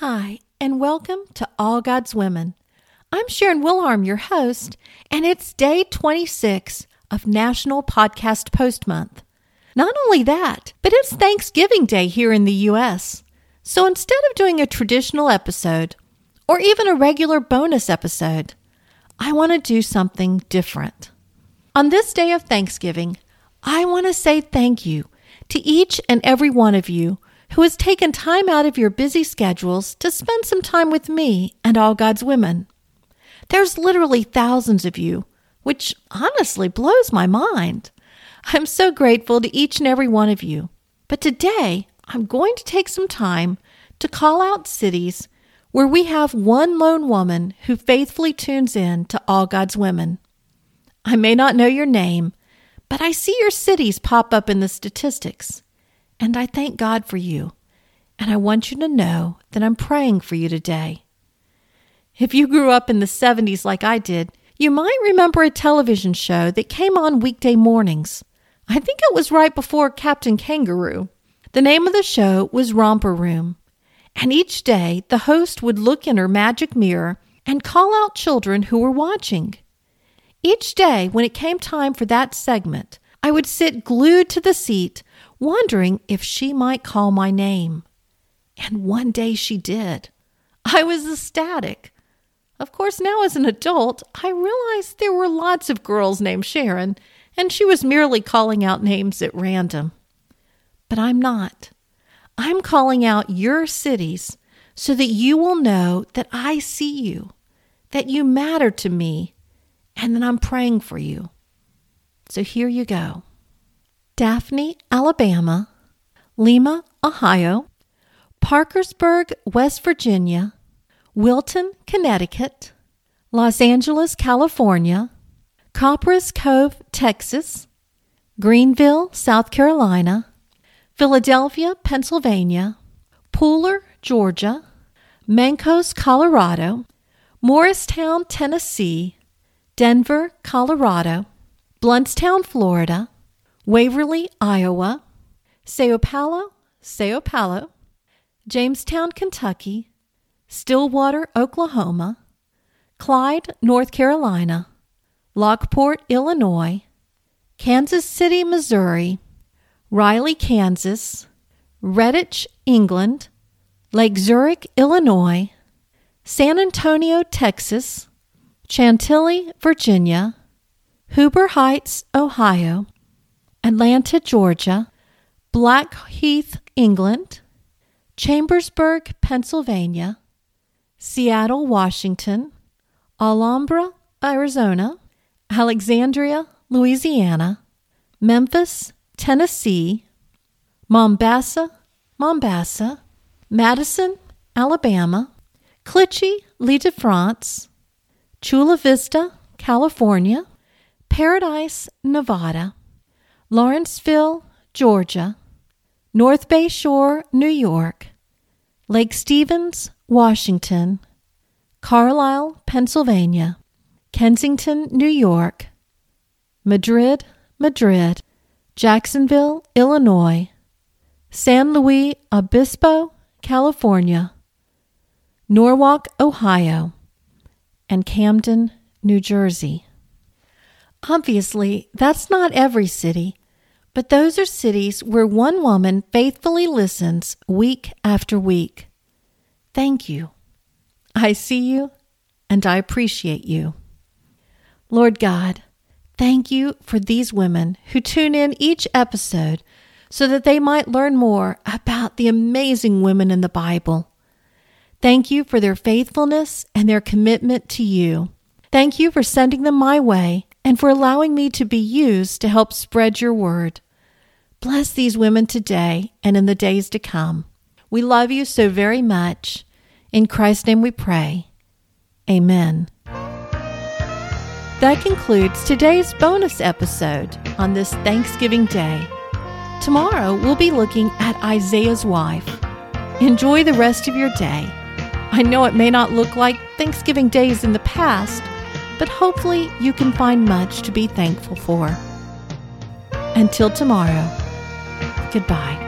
Hi, and welcome to All God's Women. I'm Sharon Wilharm, your host, and it's day 26 of National Podcast Post Month. Not only that, but it's Thanksgiving Day here in the U.S. So instead of doing a traditional episode, or even a regular bonus episode, I want to do something different. On this day of Thanksgiving, I want to say thank you to each and every one of you who has taken time out of your busy schedules to spend some time with me and all God's women. There's literally thousands of you, which honestly blows my mind. I'm so grateful to each and every one of you. But today, I'm going to take some time to call out cities where we have one lone woman who faithfully tunes in to all God's women. I may not know your name, but I see your cities pop up in the statistics. And I thank God for you. And I want you to know that I'm praying for you today. If you grew up in the 70s like I did, you might remember a television show that came on weekday mornings. I think it was right before Captain Kangaroo. The name of the show was Romper Room. And each day, the host would look in her magic mirror and call out children who were watching. Each day, when it came time for that segment, I would sit glued to the seat wondering if she might call my name. And one day she did. I was ecstatic. Of course, now as an adult, I realized there were lots of girls named Sharon, and she was merely calling out names at random. But I'm not. I'm calling out your cities so that you will know that I see you, that you matter to me, and that I'm praying for you. So here you go. Daphne, Alabama, Lima, Ohio, Parkersburg, West Virginia, Wilton, Connecticut, Los Angeles, California, Copperas Cove, Texas, Greenville, South Carolina, Philadelphia, Pennsylvania, Pooler, Georgia, Mancos, Colorado, Morristown, Tennessee, Denver, Colorado, Blountstown, Florida, Waverly, Iowa, Sao Paulo, Sao Paulo, Jamestown, Kentucky, Stillwater, Oklahoma, Clyde, North Carolina, Lockport, Illinois, Kansas City, Missouri, Riley, Kansas, Redditch, England, Lake Zurich, Illinois, San Antonio, Texas, Chantilly, Virginia, Huber Heights, Ohio, Atlanta, Georgia, Blackheath, England, Chambersburg, Pennsylvania, Seattle, Washington, Alhambra, Arizona, Alexandria, Louisiana, Memphis, Tennessee, Mombasa, Mombasa, Madison, Alabama, Clichy, Ile de France, Chula Vista, California, Paradise, Nevada, Lawrenceville, Georgia, North Bay Shore, New York, Lake Stevens, Washington, Carlisle, Pennsylvania, Kensington, New York, Madrid, Madrid, Jacksonville, Illinois, San Luis Obispo, California, Norwalk, Ohio, and Camden, New Jersey. Obviously, that's not every city, but those are cities where one woman faithfully listens week after week. Thank you. I see you and I appreciate you. Lord God, thank you for these women who tune in each episode so that they might learn more about the amazing women in the Bible. Thank you for their faithfulness and their commitment to you. Thank you for sending them my way and for allowing me to be used to help spread your word. Bless these women today and in the days to come. We love you so very much. In Christ's name we pray. Amen. That concludes today's bonus episode on this Thanksgiving Day. Tomorrow we'll be looking at Isaiah's wife. Enjoy the rest of your day. I know it may not look like Thanksgiving days in the past but hopefully you can find much to be thankful for. Until tomorrow, goodbye.